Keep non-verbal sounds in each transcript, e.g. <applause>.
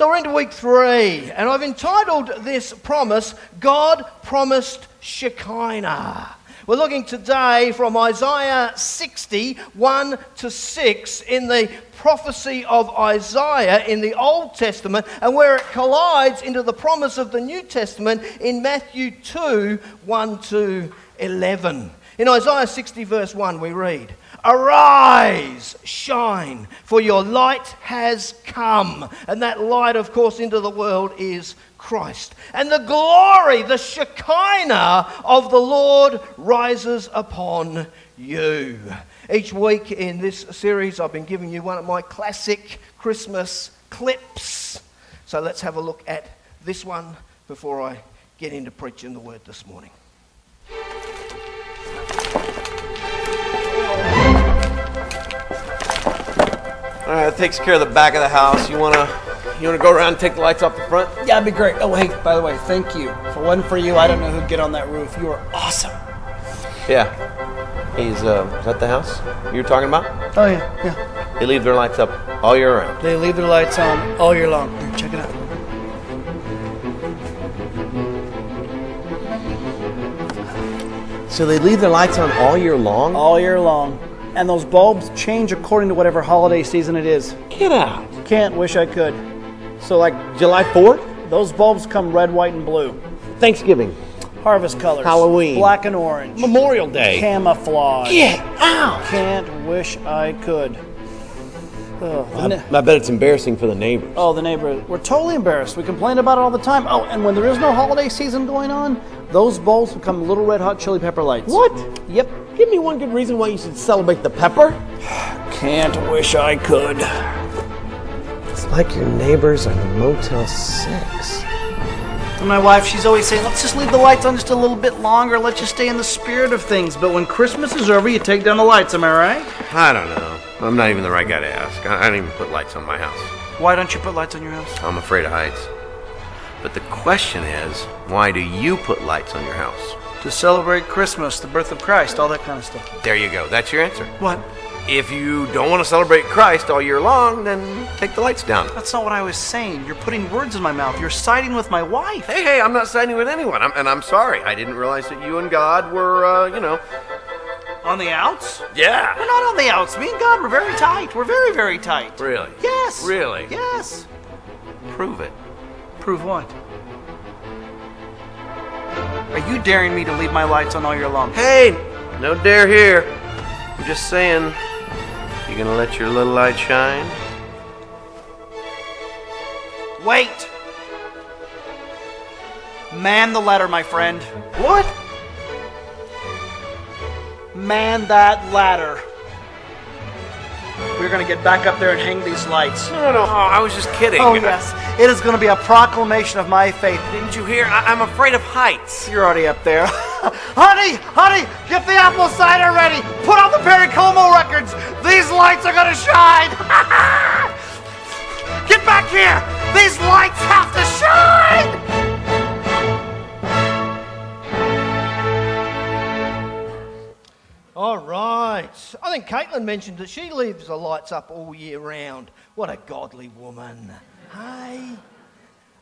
So we're into week three, and I've entitled this promise, God Promised Shekinah. We're looking today from Isaiah 60, 1 to 6, in the prophecy of Isaiah in the Old Testament, and where it collides into the promise of the New Testament in Matthew 2, 1 to 11. In Isaiah 60, verse 1, we read, Arise, shine, for your light has come. And that light, of course, into the world is Christ. And the glory, the Shekinah of the Lord rises upon you. Each week in this series, I've been giving you one of my classic Christmas clips. So let's have a look at this one before I get into preaching the word this morning. All right, that takes care of the back of the house. You wanna, you wanna go around and take the lights off the front? Yeah, that'd be great. Oh, hey, by the way, thank you. If it wasn't for you, I don't know who'd get on that roof. You are awesome. Yeah. He's, uh, is that the house you were talking about? Oh, yeah, yeah. They leave their lights up all year round. They leave their lights on all year long. Here, check it out. So they leave their lights on all year long? All year long. And those bulbs change according to whatever holiday season it is. Get out. Can't wish I could. So like July 4th? Those bulbs come red, white, and blue. Thanksgiving. Harvest colors. Halloween. Black and orange. Memorial Day. Camouflage. Get out. Can't wish I could. Oh, I, I bet it's embarrassing for the neighbors. oh, the neighbors. We're totally embarrassed. We complain about it all the time. Oh, and when there is no holiday season going on, those bulbs become little red hot chili pepper lights. What? Yep. Give me one good reason why you should celebrate the pepper. <sighs> Can't wish I could. It's like your neighbors are the Motel 6. And my wife, she's always saying, let's just leave the lights on just a little bit longer. Let's just stay in the spirit of things. But when Christmas is over, you take down the lights, am I right? I don't know. I'm not even the right guy to ask. I I don't even put lights on my house. Why don't you put lights on your house? I'm afraid of heights. But the question is, why do you put lights on your house? To celebrate Christmas, the birth of Christ, all that kind of stuff. There you go. That's your answer. What? If you don't want to celebrate Christ all year long, then take the lights down. That's not what I was saying. You're putting words in my mouth. You're siding with my wife. Hey, hey, I'm not siding with anyone, I'm, and I'm sorry. I didn't realize that you and God were, uh, you know. On the outs? Yeah. We're not on the outs. Me and God, we're very tight. We're very, very tight. Really? Yes. Really? Yes. Prove it. Prove what? Are you daring me to leave my lights on all year long? Hey, no dare here. I'm just saying, you gonna let your little light shine? Wait! Man the ladder, my friend. What? Man that ladder. We're gonna get back up there and hang these lights. No, no, no. Oh, I was just kidding. Oh, yes. It is gonna be a proclamation of my faith. Didn't you hear? I- I'm afraid of heights. You're already up there. <laughs> honey, honey, get the apple cider ready. Put on the Perry Como records. These lights are gonna shine. <laughs> get back here. These lights have to shine. All right. I think Caitlin mentioned that she leaves the lights up all year round. What a godly woman. Hey.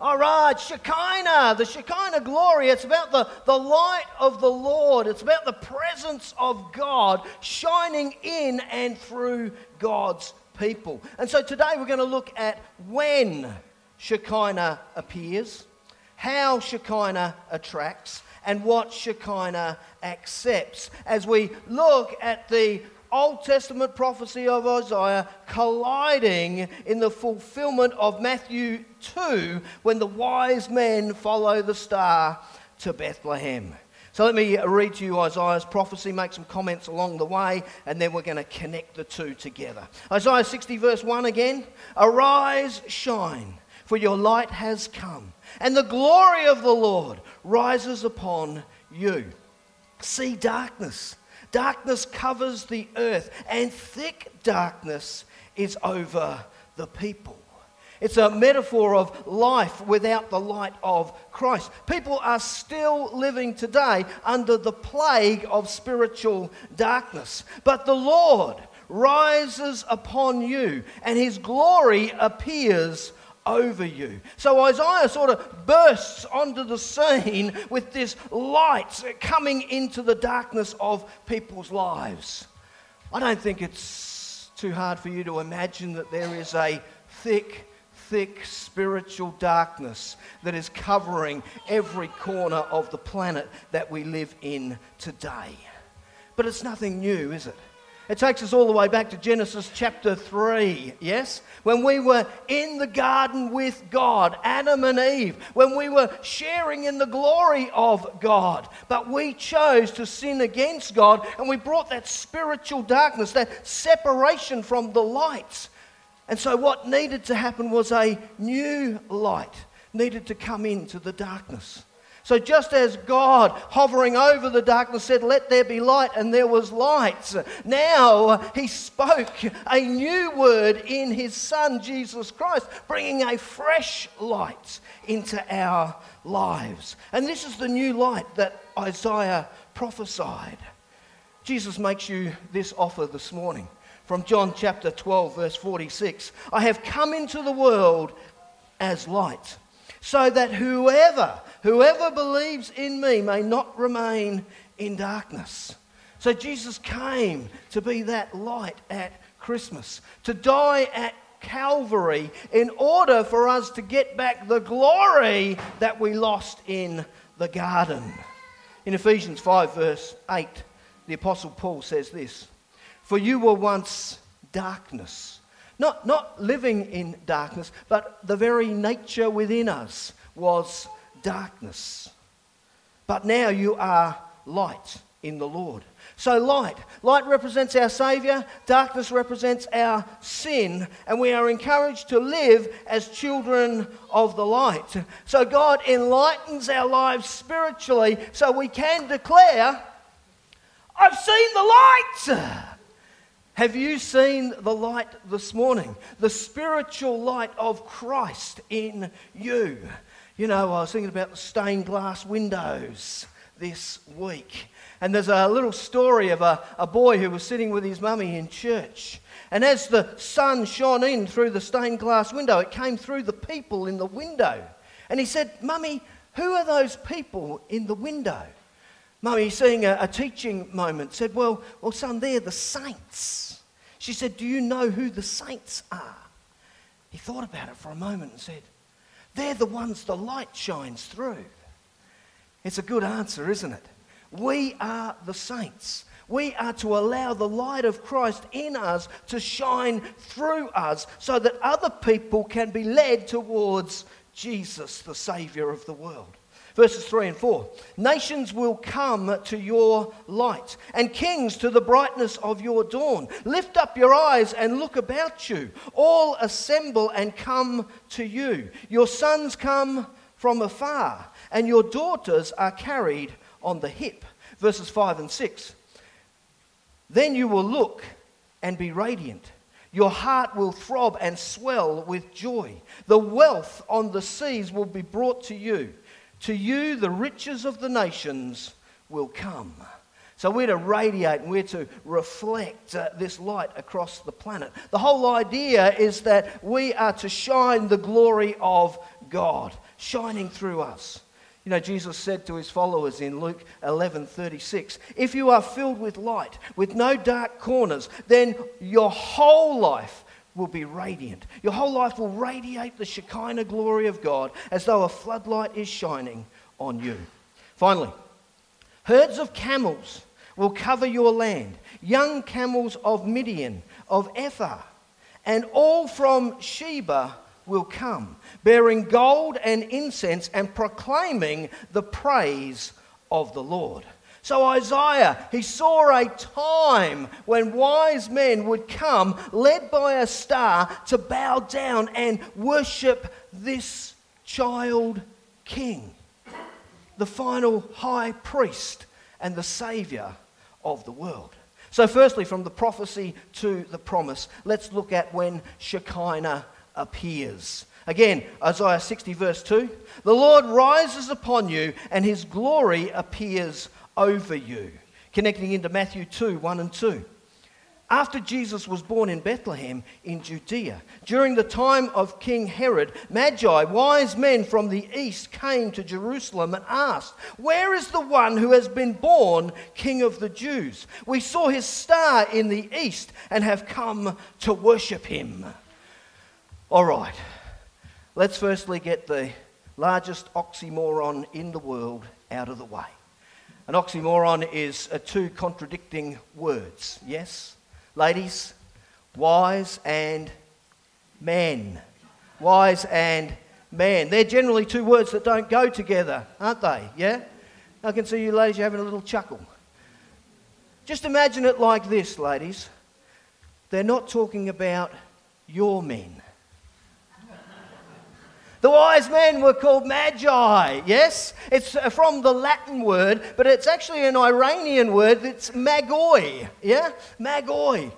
All right, Shekinah, the Shekinah glory. It's about the, the light of the Lord. It's about the presence of God shining in and through God's people. And so today we're going to look at when Shekinah appears, how Shekinah attracts, and what Shekinah accepts as we look at the Old Testament prophecy of Isaiah colliding in the fulfillment of Matthew 2 when the wise men follow the star to Bethlehem. So let me read to you Isaiah's prophecy, make some comments along the way, and then we're going to connect the two together. Isaiah 60, verse 1 again Arise, shine, for your light has come, and the glory of the Lord rises upon you. See darkness. Darkness covers the earth, and thick darkness is over the people. It's a metaphor of life without the light of Christ. People are still living today under the plague of spiritual darkness. But the Lord rises upon you, and his glory appears over you. So Isaiah sort of bursts onto the scene with this light coming into the darkness of people's lives. I don't think it's too hard for you to imagine that there is a thick, thick spiritual darkness that is covering every corner of the planet that we live in today. But it's nothing new, is it? It takes us all the way back to Genesis chapter 3, yes? When we were in the garden with God, Adam and Eve, when we were sharing in the glory of God. But we chose to sin against God and we brought that spiritual darkness, that separation from the light. And so, what needed to happen was a new light needed to come into the darkness. So, just as God, hovering over the darkness, said, Let there be light, and there was light, now He spoke a new word in His Son, Jesus Christ, bringing a fresh light into our lives. And this is the new light that Isaiah prophesied. Jesus makes you this offer this morning from John chapter 12, verse 46 I have come into the world as light so that whoever, whoever believes in me may not remain in darkness. So Jesus came to be that light at Christmas, to die at Calvary in order for us to get back the glory that we lost in the garden. In Ephesians 5, verse 8, the Apostle Paul says this For you were once darkness not, not living in darkness, but the very nature within us was darkness. But now you are light in the Lord. So, light. Light represents our Saviour, darkness represents our sin, and we are encouraged to live as children of the light. So, God enlightens our lives spiritually so we can declare, I've seen the light. Have you seen the light this morning? The spiritual light of Christ in you. You know, I was thinking about the stained glass windows this week. And there's a little story of a, a boy who was sitting with his mummy in church. And as the sun shone in through the stained glass window, it came through the people in the window. And he said, Mummy, who are those people in the window? Mummy, seeing a, a teaching moment, said, Well, well, son, they're the saints. She said, Do you know who the saints are? He thought about it for a moment and said, They're the ones the light shines through. It's a good answer, isn't it? We are the saints. We are to allow the light of Christ in us to shine through us so that other people can be led towards Jesus, the Saviour of the world. Verses 3 and 4 Nations will come to your light, and kings to the brightness of your dawn. Lift up your eyes and look about you. All assemble and come to you. Your sons come from afar, and your daughters are carried on the hip. Verses 5 and 6 Then you will look and be radiant. Your heart will throb and swell with joy. The wealth on the seas will be brought to you. To you, the riches of the nations will come. So we're to radiate and we're to reflect uh, this light across the planet. The whole idea is that we are to shine the glory of God, shining through us. You know, Jesus said to his followers in Luke 11:36, "If you are filled with light, with no dark corners, then your whole life will be radiant. Your whole life will radiate the Shekinah glory of God as though a floodlight is shining on you. Finally, herds of camels will cover your land, young camels of Midian, of Ephah, and all from Sheba will come, bearing gold and incense and proclaiming the praise of the Lord. So Isaiah, he saw a time when wise men would come, led by a star, to bow down and worship this child king, the final high priest and the savior of the world. So, firstly, from the prophecy to the promise, let's look at when Shekinah appears. Again, Isaiah 60, verse 2 The Lord rises upon you, and his glory appears over you. Connecting into Matthew 2 1 and 2. After Jesus was born in Bethlehem in Judea, during the time of King Herod, Magi, wise men from the east, came to Jerusalem and asked, Where is the one who has been born King of the Jews? We saw his star in the east and have come to worship him. All right, let's firstly get the largest oxymoron in the world out of the way. An oxymoron is uh, two contradicting words, yes? Ladies, wise and man. Wise and man. They're generally two words that don't go together, aren't they? Yeah? I can see you ladies, you're having a little chuckle. Just imagine it like this, ladies. They're not talking about your men. The wise men were called magi, yes? It's from the Latin word, but it's actually an Iranian word. It's magoi, yeah? Magoi.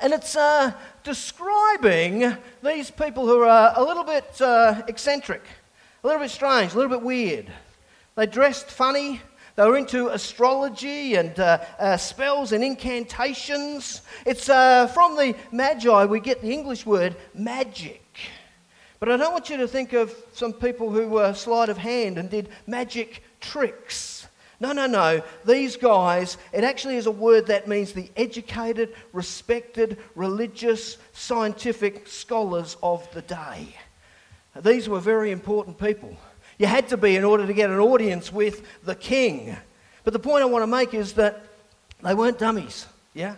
And it's uh, describing these people who are a little bit uh, eccentric, a little bit strange, a little bit weird. They dressed funny. They were into astrology and uh, uh spells and incantations. It's uh, from the magi we get the English word magic. But I don't want you to think of some people who were sleight of hand and did magic tricks. No, no, no. These guys, it actually is a word that means the educated, respected, religious, scientific scholars of the day. These were very important people. You had to be in order to get an audience with the king. But the point I want to make is that they weren't dummies, yeah?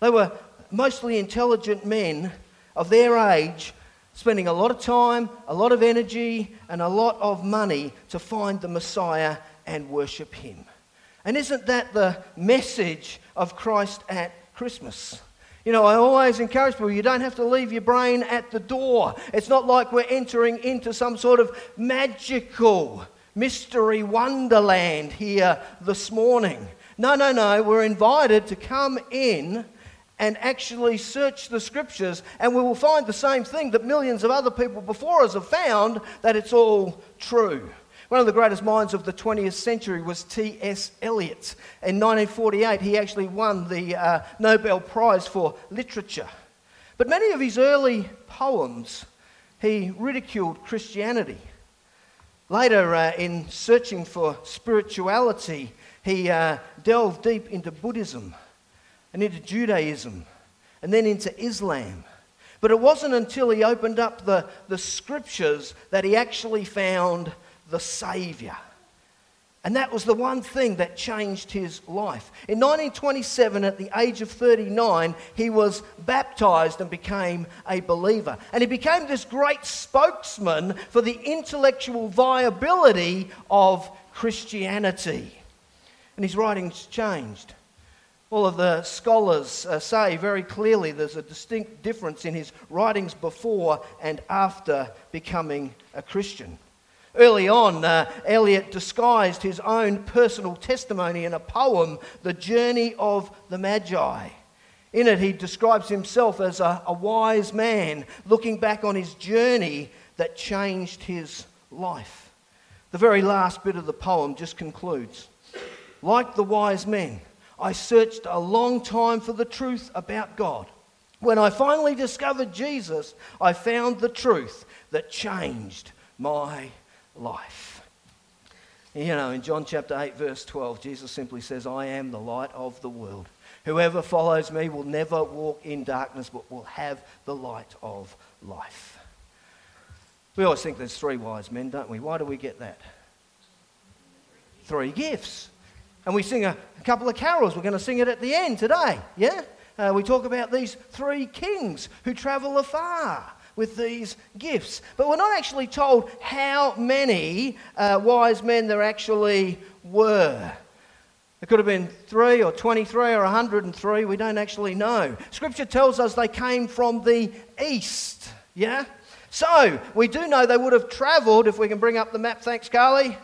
They were mostly intelligent men of their age spending a lot of time, a lot of energy, and a lot of money to find the Messiah and worship him. And isn't that the message of Christ at Christmas? You know, I always encourage people you don't have to leave your brain at the door. It's not like we're entering into some sort of magical mystery wonderland here this morning. No, no, no. We're invited to come in and actually search the scriptures, and we will find the same thing that millions of other people before us have found that it's all true. One of the greatest minds of the 20th century was T.S. Eliot. In 1948, he actually won the uh, Nobel Prize for Literature. But many of his early poems, he ridiculed Christianity. Later, uh, in searching for spirituality, he uh, delved deep into Buddhism and into Judaism and then into Islam. But it wasn't until he opened up the, the scriptures that he actually found the Saviour. And that was the one thing that changed his life. In 1927, at the age of 39, he was baptized and became a believer. And he became this great spokesman for the intellectual viability of Christianity. And his writings changed. All of the scholars uh, say very clearly there's a distinct difference in his writings before and after becoming a Christian. Early on, uh, Eliot disguised his own personal testimony in a poem, The Journey of the Magi. In it, he describes himself as a, a wise man looking back on his journey that changed his life. The very last bit of the poem just concludes Like the wise men, I searched a long time for the truth about God. When I finally discovered Jesus, I found the truth that changed my life. You know, in John chapter 8, verse 12, Jesus simply says, I am the light of the world. Whoever follows me will never walk in darkness, but will have the light of life. We always think there's three wise men, don't we? Why do we get that? Three gifts. And we sing a, a couple of carols. We're going to sing it at the end today, yeah? Uh, we talk about these three kings who travel afar with these gifts. But we're not actually told how many uh, wise men there actually were. It could have been three or 23 or 103. We don't actually know. Scripture tells us they came from the east. Yeah? So, we do know they would have traveled, if we can bring up the map, thanks, Carly.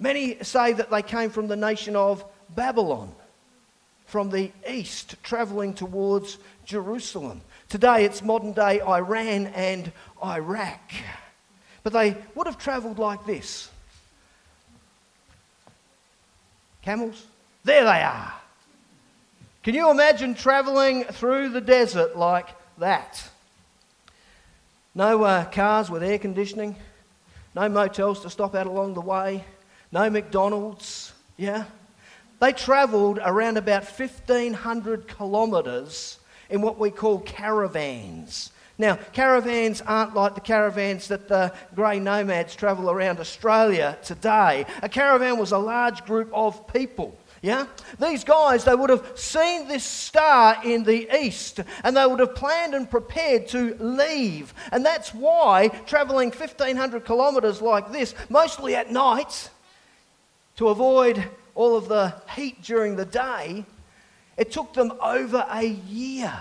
Many say that they came from the nation of Babylon, from the east, traveling towards Jerusalem. Today it's modern day Iran and Iraq. But they would have traveled like this camels, there they are. Can you imagine traveling through the desert like that? No uh, cars with air conditioning, no motels to stop at along the way, no McDonald's, yeah? They travelled around about 1,500 kilometres in what we call caravans. Now, caravans aren't like the caravans that the grey nomads travel around Australia today. A caravan was a large group of people. Yeah? These guys, they would have seen this star in the east and they would have planned and prepared to leave. And that's why traveling 1,500 kilometres like this, mostly at night, to avoid all of the heat during the day, it took them over a year.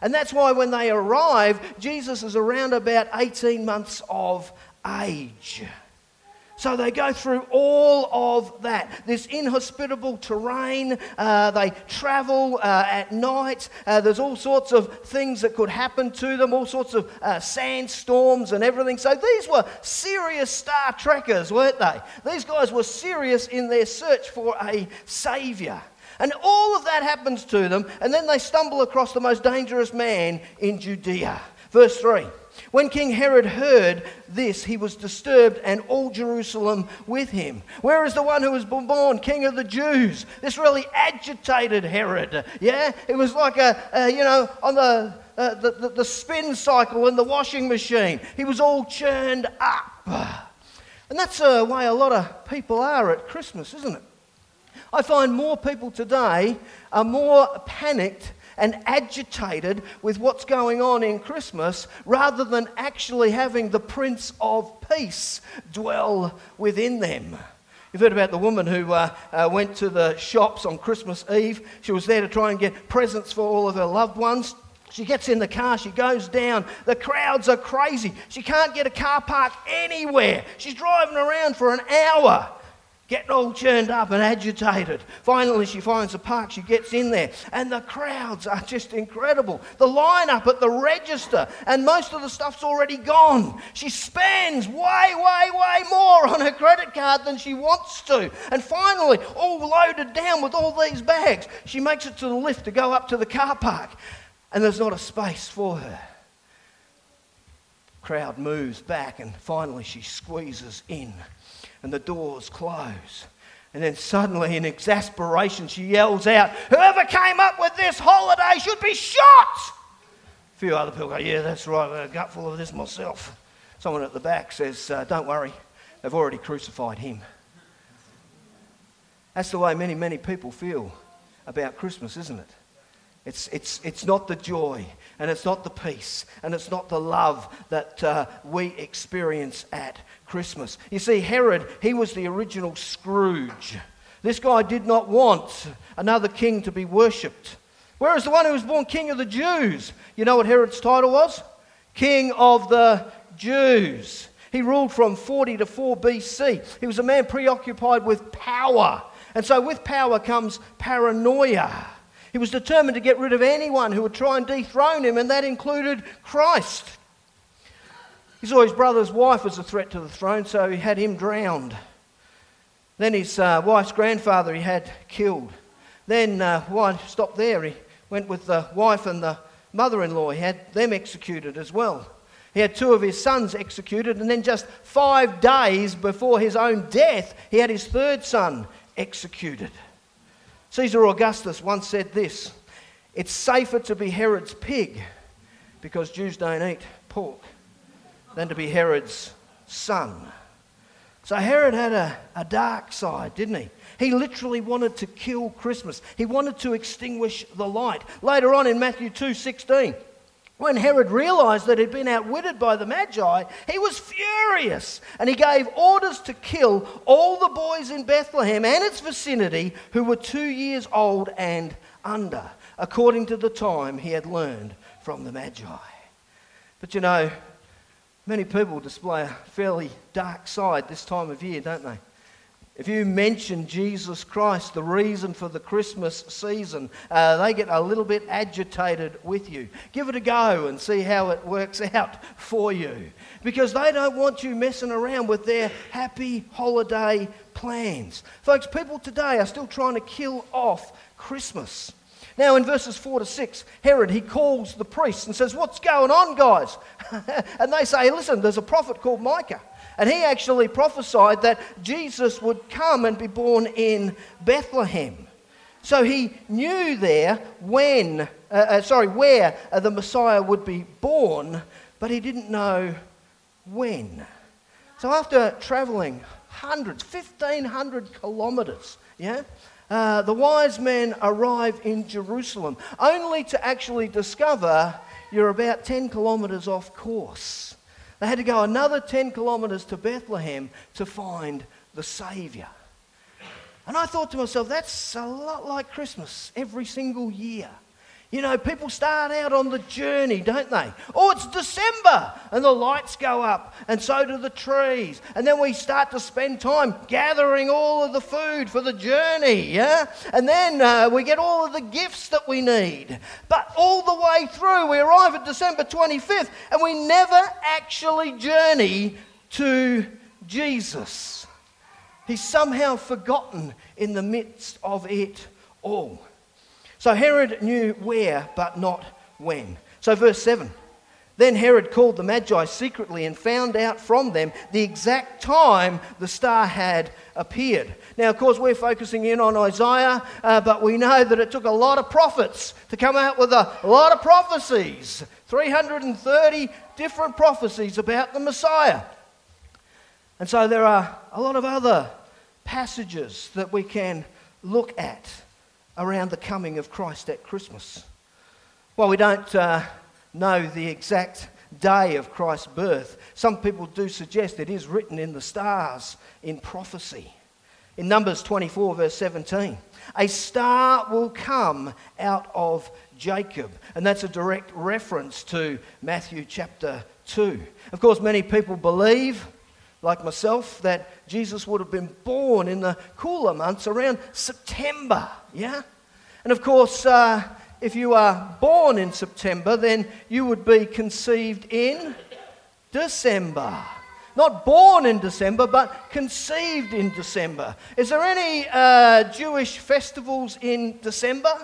And that's why when they arrive, Jesus is around about 18 months of age. So they go through all of that. This inhospitable terrain, uh, they travel uh, at night. Uh, there's all sorts of things that could happen to them, all sorts of uh, sandstorms and everything. So these were serious star trekkers, weren't they? These guys were serious in their search for a savior. And all of that happens to them, and then they stumble across the most dangerous man in Judea. Verse 3. When King Herod heard this, he was disturbed, and all Jerusalem with him. Where is the one who was born king of the Jews? This really agitated Herod. Yeah? It was like a, a you know, on the, uh, the, the, the spin cycle in the washing machine. He was all churned up. And that's the way a lot of people are at Christmas, isn't it? I find more people today are more panicked and agitated with what's going on in Christmas rather than actually having the Prince of Peace dwell within them. You've heard about the woman who uh, uh, went to the shops on Christmas Eve. She was there to try and get presents for all of her loved ones. She gets in the car, she goes down. The crowds are crazy. She can't get a car park anywhere. She's driving around for an hour getting all churned up and agitated. Finally, she finds a park, she gets in there, and the crowds are just incredible. The line up at the register, and most of the stuff's already gone. She spends way, way, way more on her credit card than she wants to. And finally, all loaded down with all these bags, she makes it to the lift to go up to the car park, and there's not a space for her. Crowd moves back, and finally, she squeezes in and the doors close. And then suddenly, in exasperation, she yells out, Whoever came up with this holiday should be shot! A few other people go, Yeah, that's right, I've got a gut full of this myself. Someone at the back says, uh, Don't worry, they've already crucified him. That's the way many, many people feel about Christmas, isn't it? It's, it's, it's not the joy, and it's not the peace, and it's not the love that uh, we experience at Christmas. You see, Herod, he was the original Scrooge. This guy did not want another king to be worshipped. Whereas the one who was born king of the Jews, you know what Herod's title was? King of the Jews. He ruled from 40 to 4 BC. He was a man preoccupied with power. And so, with power comes paranoia. He was determined to get rid of anyone who would try and dethrone him, and that included Christ. He saw his brother's wife as a threat to the throne, so he had him drowned. Then his uh, wife's grandfather he had killed. Then, uh, why stop there? He went with the wife and the mother in law. He had them executed as well. He had two of his sons executed, and then just five days before his own death, he had his third son executed. Caesar Augustus once said this It's safer to be Herod's pig because Jews don't eat pork than to be Herod's son. So Herod had a, a dark side, didn't he? He literally wanted to kill Christmas. He wanted to extinguish the light. Later on in Matthew 2:16, when Herod realized that he'd been outwitted by the Magi, he was furious and he gave orders to kill all the boys in Bethlehem and its vicinity who were two years old and under, according to the time he had learned from the Magi. But you know, Many people display a fairly dark side this time of year, don't they? If you mention Jesus Christ, the reason for the Christmas season, uh, they get a little bit agitated with you. Give it a go and see how it works <laughs> out for you. Because they don't want you messing around with their happy holiday plans. Folks, people today are still trying to kill off Christmas. Now, in verses 4 to 6, Herod, he calls the priests and says, What's going on, guys? <laughs> and they say, Listen, there's a prophet called Micah. And he actually prophesied that Jesus would come and be born in Bethlehem. So he knew there when, uh, uh, sorry, where uh, the Messiah would be born, but he didn't know when. So after traveling hundreds, 1,500 kilometers, yeah, uh, the wise men arrive in Jerusalem, only to actually discover you're about 10 kilometres off course. They had to go another 10 kilometres to Bethlehem to find the Saviour. And I thought to myself, that's a lot like Christmas every single year. You know, people start out on the journey, don't they? Oh, it's December, and the lights go up, and so do the trees. And then we start to spend time gathering all of the food for the journey, yeah? And then uh, we get all of the gifts that we need. But all the way through, we arrive at December 25th, and we never actually journey to Jesus. He's somehow forgotten in the midst of it all. So Herod knew where, but not when. So, verse 7 Then Herod called the Magi secretly and found out from them the exact time the star had appeared. Now, of course, we're focusing in on Isaiah, uh, but we know that it took a lot of prophets to come out with a lot of prophecies 330 different prophecies about the Messiah. And so there are a lot of other passages that we can look at around the coming of Christ at Christmas. While we don't uh, know the exact day of Christ's birth, some people do suggest it is written in the stars in prophecy. In Numbers 24, verse 17, a star will come out of Jacob. And that's a direct reference to Matthew chapter 2. Of course, many people believe, like myself, that Jesus would have been born in the cooler months around September. Yeah? And of course, uh, if you are born in September, then you would be conceived in December. Not born in December, but conceived in December. Is there any uh, Jewish festivals in December?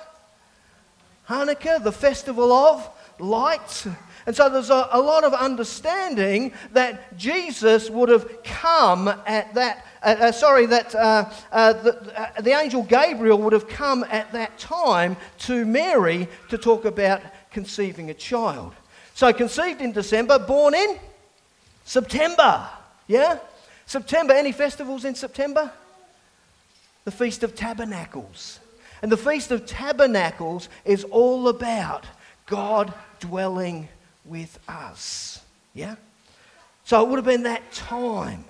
Hanukkah, the festival of lights. And so there's a, a lot of understanding that Jesus would have come at that uh, uh, sorry, that uh, uh the, uh, the angel Gabriel would have come at that time to Mary to talk about conceiving a child. So, conceived in December, born in September. Yeah? September, any festivals in September? The Feast of Tabernacles. And the Feast of Tabernacles is all about God dwelling with us. Yeah? So it would have been that time.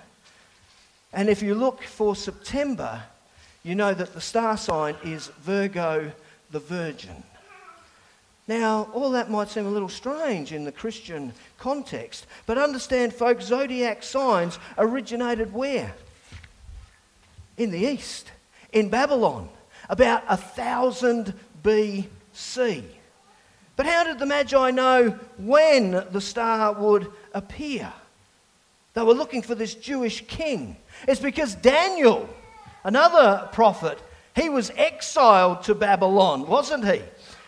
And if you look for September, you know that the star sign is Virgo the Virgin. Now, all that might seem a little strange in the Christian context, but understand, folks, zodiac signs originated where? In the East, in Babylon, about 1000 BC. But how did the Magi know when the star would appear? They were looking for this Jewish king. It's because Daniel, another prophet, he was exiled to Babylon, wasn't he?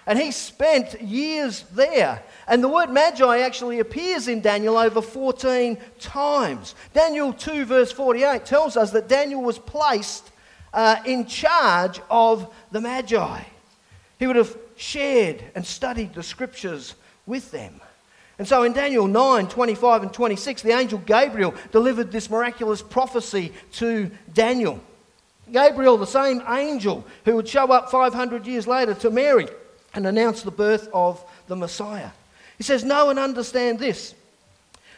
And he spent years there. And the word magi actually appears in Daniel over 14 times. Daniel 2, verse 48, tells us that Daniel was placed uh, in charge of the magi. He would have shared and studied the scriptures with them. And so in Daniel 9 25 and 26, the angel Gabriel delivered this miraculous prophecy to Daniel. Gabriel, the same angel who would show up 500 years later to Mary and announce the birth of the Messiah. He says, Know and understand this.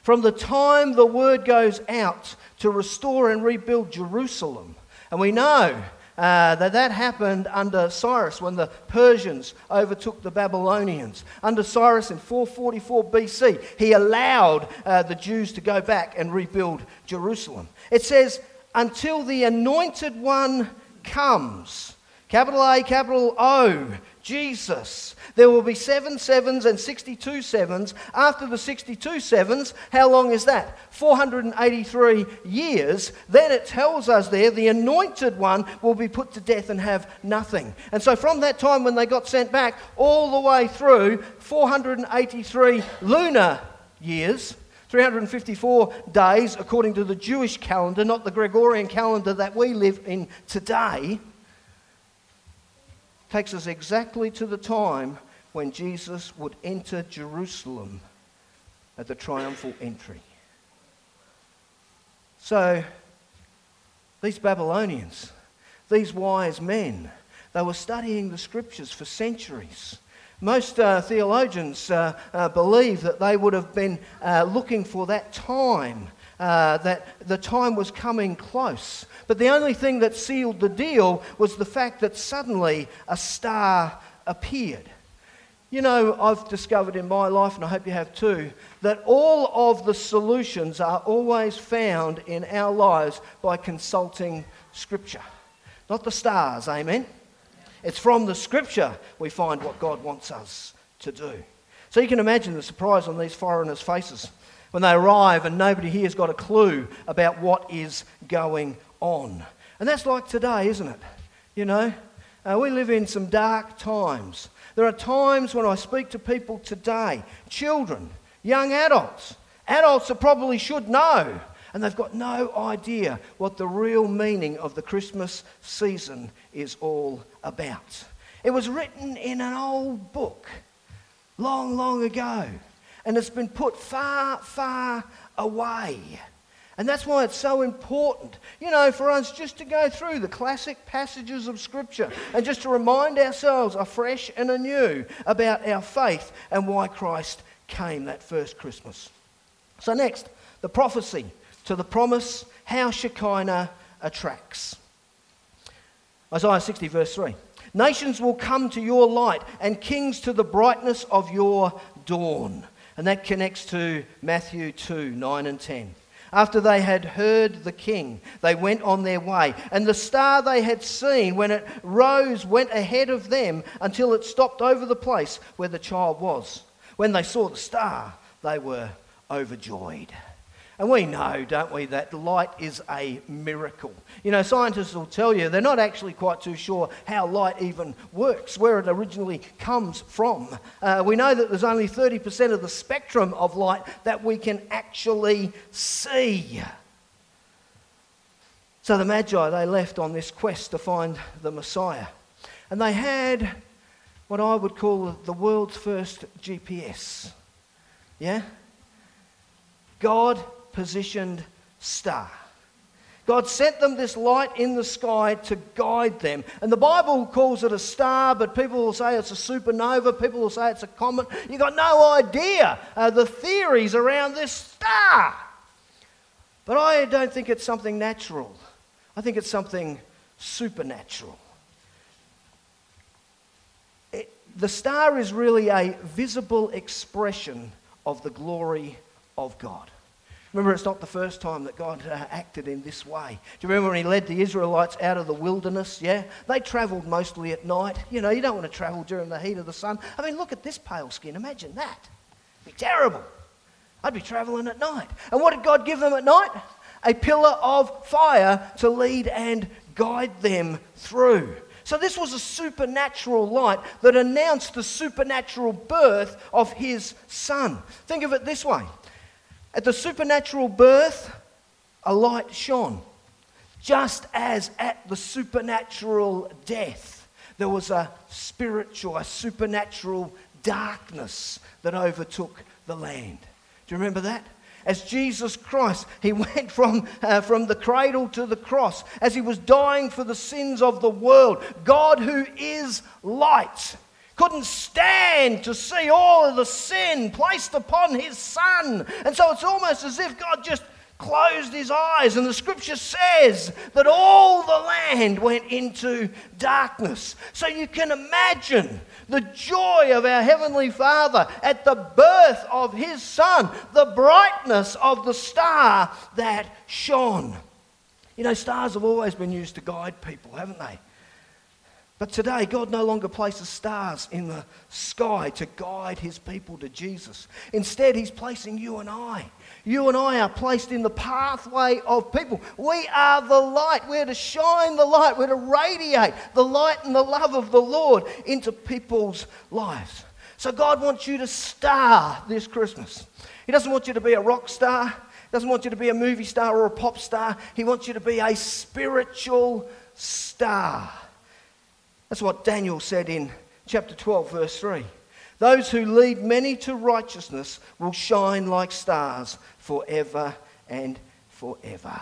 From the time the word goes out to restore and rebuild Jerusalem, and we know uh, that that happened under Cyrus when the Persians overtook the Babylonians. Under Cyrus in 444 BC, he allowed uh, the Jews to go back and rebuild Jerusalem. It says, until the anointed one comes. Capital A, capital O, Jesus. There will be seven sevens and 62 sevens. After the 62 sevens, how long is that? 483 years. Then it tells us there the anointed one will be put to death and have nothing. And so from that time when they got sent back, all the way through 483 lunar years, 354 days according to the Jewish calendar, not the Gregorian calendar that we live in today takes us exactly to the time when Jesus would enter Jerusalem at the triumphal entry. So, these Babylonians, these wise men, they were studying the scriptures for centuries. Most uh, theologians uh, uh, believe that they would have been uh, looking for that time, uh, that the time was coming close. But the only thing that sealed the deal was the fact that suddenly a star appeared. You know, I've discovered in my life, and I hope you have too, that all of the solutions are always found in our lives by consulting Scripture. Not the stars, amen? It's from the Scripture we find what God wants us to do. So you can imagine the surprise on these foreigners' faces when they arrive and nobody here has got a clue about what is going on. And that's like today, isn't it? You know, uh, we live in some dark times. There are times when I speak to people today, children, young adults, adults that probably should know, and they've got no idea what the real meaning of the Christmas season is all about. It was written in an old book long, long ago, and it's been put far, far away. And that's why it's so important, you know, for us just to go through the classic passages of Scripture and just to remind ourselves afresh and anew about our faith and why Christ came that first Christmas. So, next, the prophecy to the promise, how Shekinah attracts. Isaiah 60, verse 3. Nations will come to your light, and kings to the brightness of your dawn. And that connects to Matthew 2, 9 and 10. After they had heard the king, they went on their way. And the star they had seen, when it rose, went ahead of them until it stopped over the place where the child was. When they saw the star, they were overjoyed. And we know, don't we, that light is a miracle. You know, scientists will tell you they're not actually quite too sure how light even works, where it originally comes from. Uh, we know that there's only 30% of the spectrum of light that we can actually see. So the Magi, they left on this quest to find the Messiah. And they had what I would call the world's first GPS. Yeah? God positioned star. God sent them this light in the sky to guide them. And the Bible calls it a star, but people will say it's a supernova. People will say it's a comet. You've got no idea uh, the theories around this star. But I don't think it's something natural, I think it's something supernatural. It, the star is really a visible expression of the glory of God. Remember, it's not the first time that God uh, acted in this way. Do you remember when He led the Israelites out of the wilderness? Yeah? They travelled mostly at night. You know, you don't want to travel during the heat of the sun. I mean, look at this pale skin. Imagine that. It'd be terrible. I'd be travelling at night. And what did God give them at night? A pillar of fire to lead and guide them through. So, this was a supernatural light that announced the supernatural birth of his son. Think of it this way at the supernatural birth, a light shone. Just as at the supernatural death, there was a spiritual, a supernatural darkness that overtook the land. Do you remember that? As Jesus Christ, he <laughs> went from, uh, from the cradle to the cross, as he was dying for the sins of the world. God, who is light, couldn't stand to see all of the sin placed upon his son. And so it's almost as if God just closed his eyes. And the scripture says that all the land went into darkness. So you can imagine the joy of our Heavenly Father at the birth of his son, the brightness of the star that shone. You know, stars have always been used to guide people, haven't they? But today, God no longer places stars in the sky to guide his people to Jesus. Instead, he's placing you and I. You and I are placed in the pathway of people. We are the light. We're to shine the light. We're to radiate the light and the love of the Lord into people's lives. So, God wants you to star this Christmas. He doesn't want you to be a rock star, He doesn't want you to be a movie star or a pop star. He wants you to be a spiritual star. That's what Daniel said in chapter 12, verse 3. Those who lead many to righteousness will shine like stars forever and forever.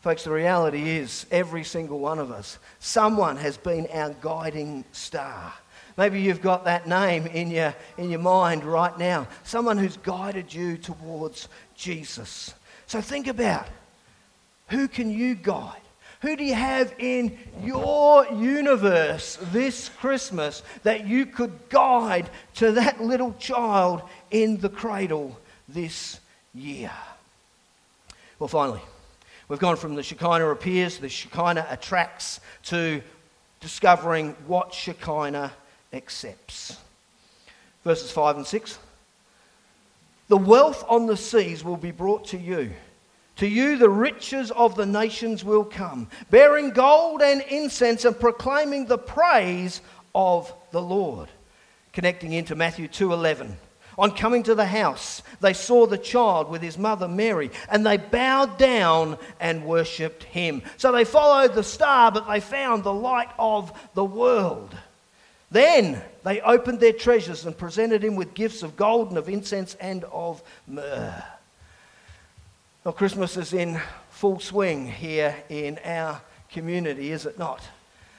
Folks, the reality is every single one of us, someone has been our guiding star. Maybe you've got that name in your, in your mind right now. Someone who's guided you towards Jesus. So think about who can you guide? Who do you have in your universe this Christmas that you could guide to that little child in the cradle this year? Well, finally, we've gone from the Shekinah appears, the Shekinah attracts, to discovering what Shekinah accepts. Verses 5 and 6. The wealth on the seas will be brought to you to you, the riches of the nations will come, bearing gold and incense and proclaiming the praise of the Lord. Connecting into Matthew 2:11. On coming to the house, they saw the child with his mother Mary, and they bowed down and worshipped him. So they followed the star, but they found the light of the world. Then they opened their treasures and presented him with gifts of gold and of incense and of myrrh. Well, Christmas is in full swing here in our community, is it not?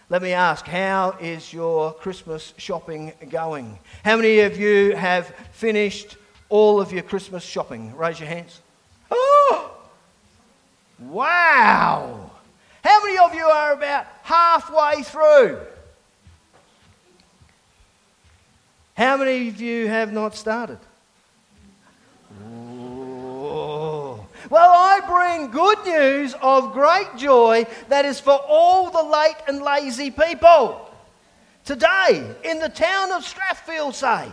Let me ask, how is your Christmas shopping going? How many of you have finished all of your Christmas shopping? Raise your hands. Oh! Wow! How many of you are about halfway through? How many of you have not started? Well, Bring good news of great joy that is for all the late and lazy people. Today, in the town of Strathfield, say,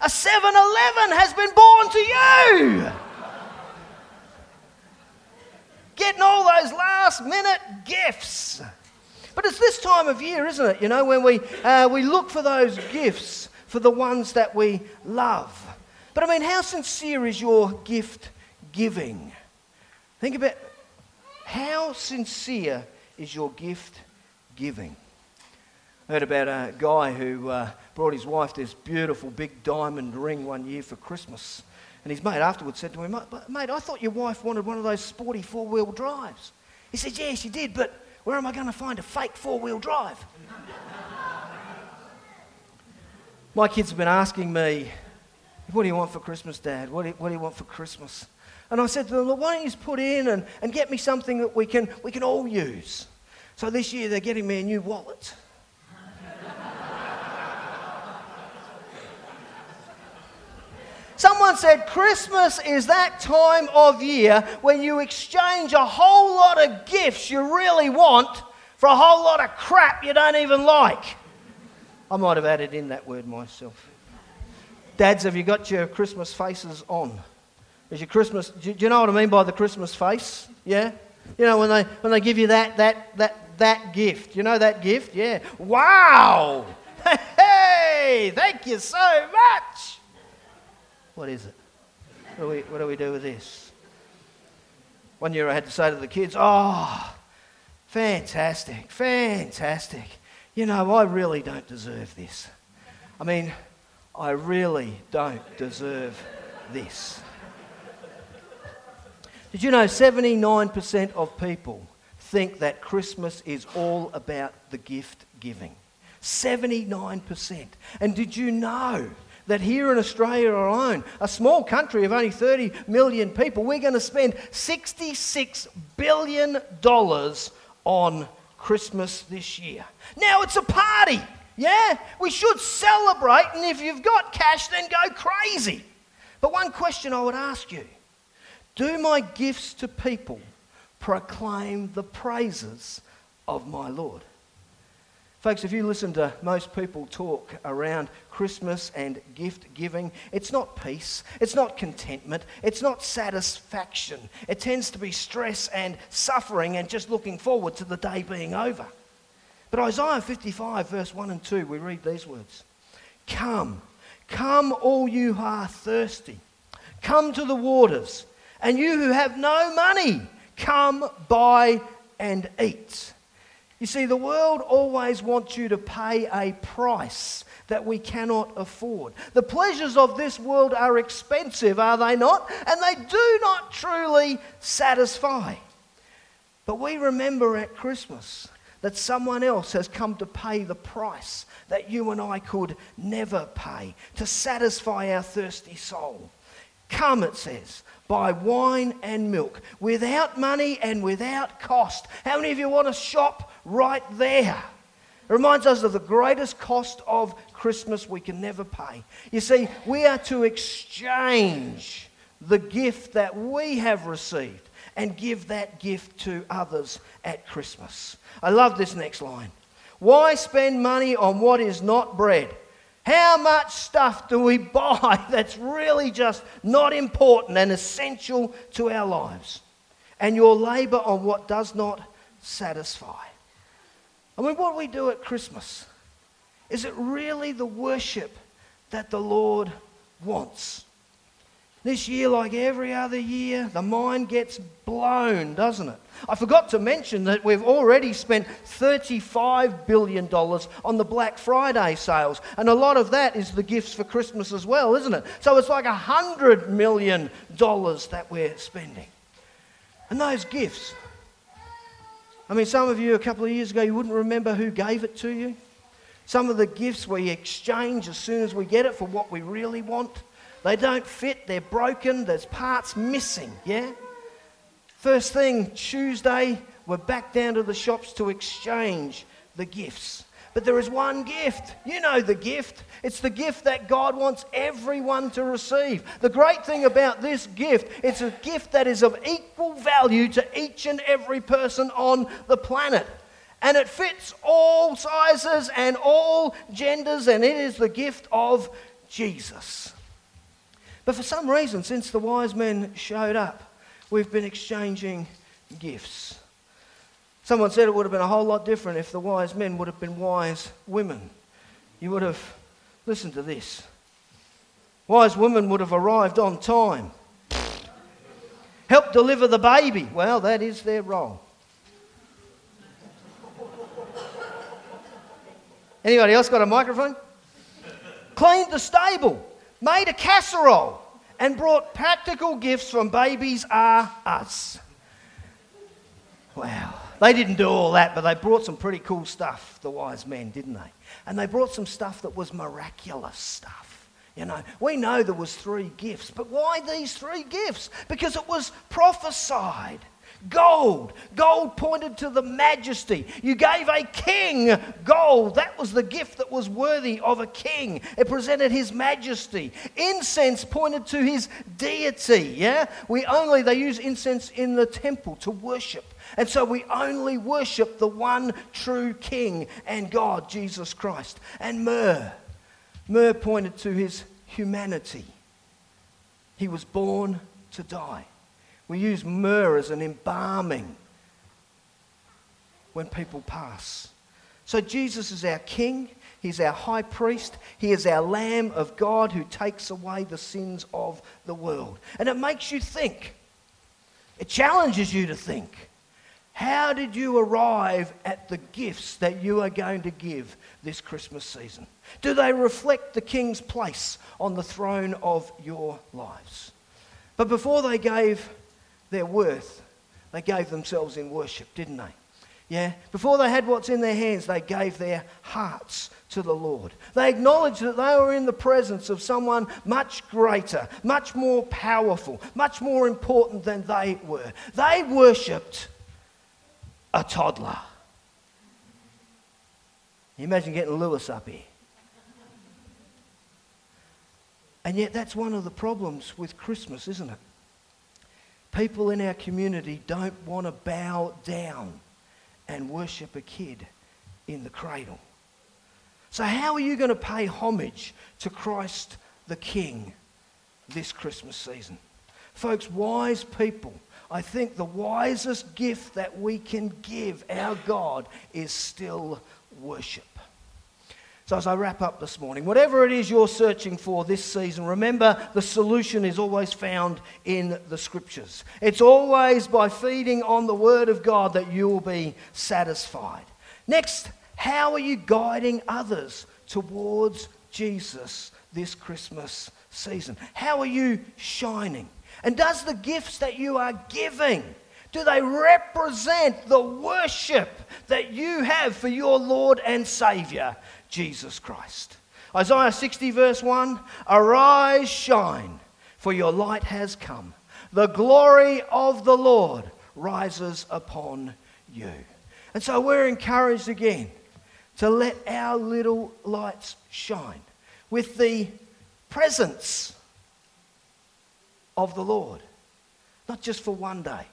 a 7 Eleven has been born to you. Getting all those last minute gifts. But it's this time of year, isn't it? You know, when we, uh, we look for those gifts for the ones that we love. But I mean, how sincere is your gift giving? Think about how sincere is your gift giving? I heard about a guy who uh, brought his wife this beautiful big diamond ring one year for Christmas. And his mate afterwards said to him, Mate, I thought your wife wanted one of those sporty four wheel drives. He said, Yeah, she did, but where am I going to find a fake four wheel drive? My kids have been asking me, What do you want for Christmas, Dad? What do you, what do you want for Christmas? And I said to them, why don't you just put in and, and get me something that we can, we can all use? So this year they're getting me a new wallet. Someone said Christmas is that time of year when you exchange a whole lot of gifts you really want for a whole lot of crap you don't even like. I might have added in that word myself. Dads, have you got your Christmas faces on? Is your Christmas, do you know what I mean by the Christmas face? Yeah? You know, when they, when they give you that, that, that, that gift. You know that gift? Yeah. Wow! <laughs> Hey, thank you so much! What is it? What do we, what do, we do with this? One year I had to say to the kids, oh, fantastic, fantastic. You know, I really don't deserve this. I mean, I really don't deserve this. Did you know 79% of people think that Christmas is all about the gift giving? 79%. And did you know that here in Australia alone, a small country of only 30 million people, we're going to spend $66 billion on Christmas this year? Now it's a party. Yeah? We should celebrate, and if you've got cash, then go crazy. But one question I would ask you do my gifts to people proclaim the praises of my Lord? Folks, if you listen to most people talk around Christmas and gift giving, it's not peace, it's not contentment, it's not satisfaction. It tends to be stress and suffering and just looking forward to the day being over. But Isaiah 55, verse 1 and 2, we read these words Come, come, all you who are thirsty, come to the waters, and you who have no money, come buy and eat. You see, the world always wants you to pay a price that we cannot afford. The pleasures of this world are expensive, are they not? And they do not truly satisfy. But we remember at Christmas that someone else has come to pay the price that you and I could never pay to satisfy our thirsty soul. Come, it says, buy wine and milk without money and without cost. How many of you want to shop right there? It reminds us of the greatest cost of Christmas we can never pay. You see, we are to exchange the gift that we have received and give that gift to others at Christmas. I love this next line. Why spend money on what is not bread? How much stuff do we <laughs> buy that's really just not important and essential to our lives? And your labour on what does not satisfy. I mean, what we do at Christmas, is it really the worship that the Lord wants? This year, like every other year, the mind gets blown, doesn't it? I forgot to mention that we've already spent $35 billion on the Black Friday sales, and a lot of that is the gifts for Christmas as well, isn't it? So it's like $100 million that we're spending. And those gifts, I mean, some of you a couple of years ago, you wouldn't remember who gave it to you. Some of the gifts we exchange as soon as we get it for what we really want. They don't fit, they're broken, there's parts missing, yeah? First thing, Tuesday, we're back down to the shops to exchange the gifts. But there is one gift. You know the gift. It's the gift that God wants everyone to receive. The great thing about this gift, it's a gift that is of equal value to each and every person on the planet. And it fits all sizes and all genders, and it is the gift of Jesus. But for some reason, since the wise men showed up, we've been exchanging gifts. Someone said it would have been a whole lot different if the wise men would have been wise women. You would have listened to this. Wise women would have arrived on time. Help deliver the baby. Well, that is their role. Anybody else got a microphone? Cleaned the stable made a casserole, and brought practical gifts from Babies R Us. Wow. They didn't do all that, but they brought some pretty cool stuff, the wise men, didn't they? And they brought some stuff that was miraculous stuff. You know, we know there was three gifts, but why these three gifts? Because it was prophesied. Gold. Gold pointed to the majesty. You gave a king gold. That was the gift that was worthy of a king. It presented his majesty. Incense pointed to his deity. Yeah? We only, they use incense in the temple to worship. And so we only worship the one true king and God, Jesus Christ. And myrrh. Myrrh pointed to his humanity. He was born to die. We use myrrh as an embalming when people pass. So Jesus is our King. He's our high priest. He is our Lamb of God who takes away the sins of the world. And it makes you think. It challenges you to think. How did you arrive at the gifts that you are going to give this Christmas season? Do they reflect the King's place on the throne of your lives? But before they gave their worth, they gave themselves in worship, didn't they? Yeah? Before they had what's in their hands, they gave their hearts to the Lord. They acknowledged that they were in the presence of someone much greater, much more powerful, much more important than they were. They worshipped a toddler. You imagine getting Lewis up here. And yet, that's one of the problems with Christmas, isn't it? People in our community don't want to bow down and worship a kid in the cradle. So, how are you going to pay homage to Christ the King this Christmas season? Folks, wise people, I think the wisest gift that we can give our God is still worship. So, as I wrap up this morning, whatever it is you're searching for this season, remember the solution is always found in the scriptures. It's always by feeding on the word of God that you will be satisfied. Next, how are you guiding others towards Jesus this Christmas season? How are you shining? And does the gifts that you are giving do they represent the worship that you have for your Lord and Savior, Jesus Christ? Isaiah 60, verse 1 Arise, shine, for your light has come. The glory of the Lord rises upon you. And so we're encouraged again to let our little lights shine with the presence of the Lord, not just for one day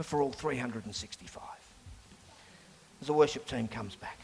but for all 365. As the worship team comes back.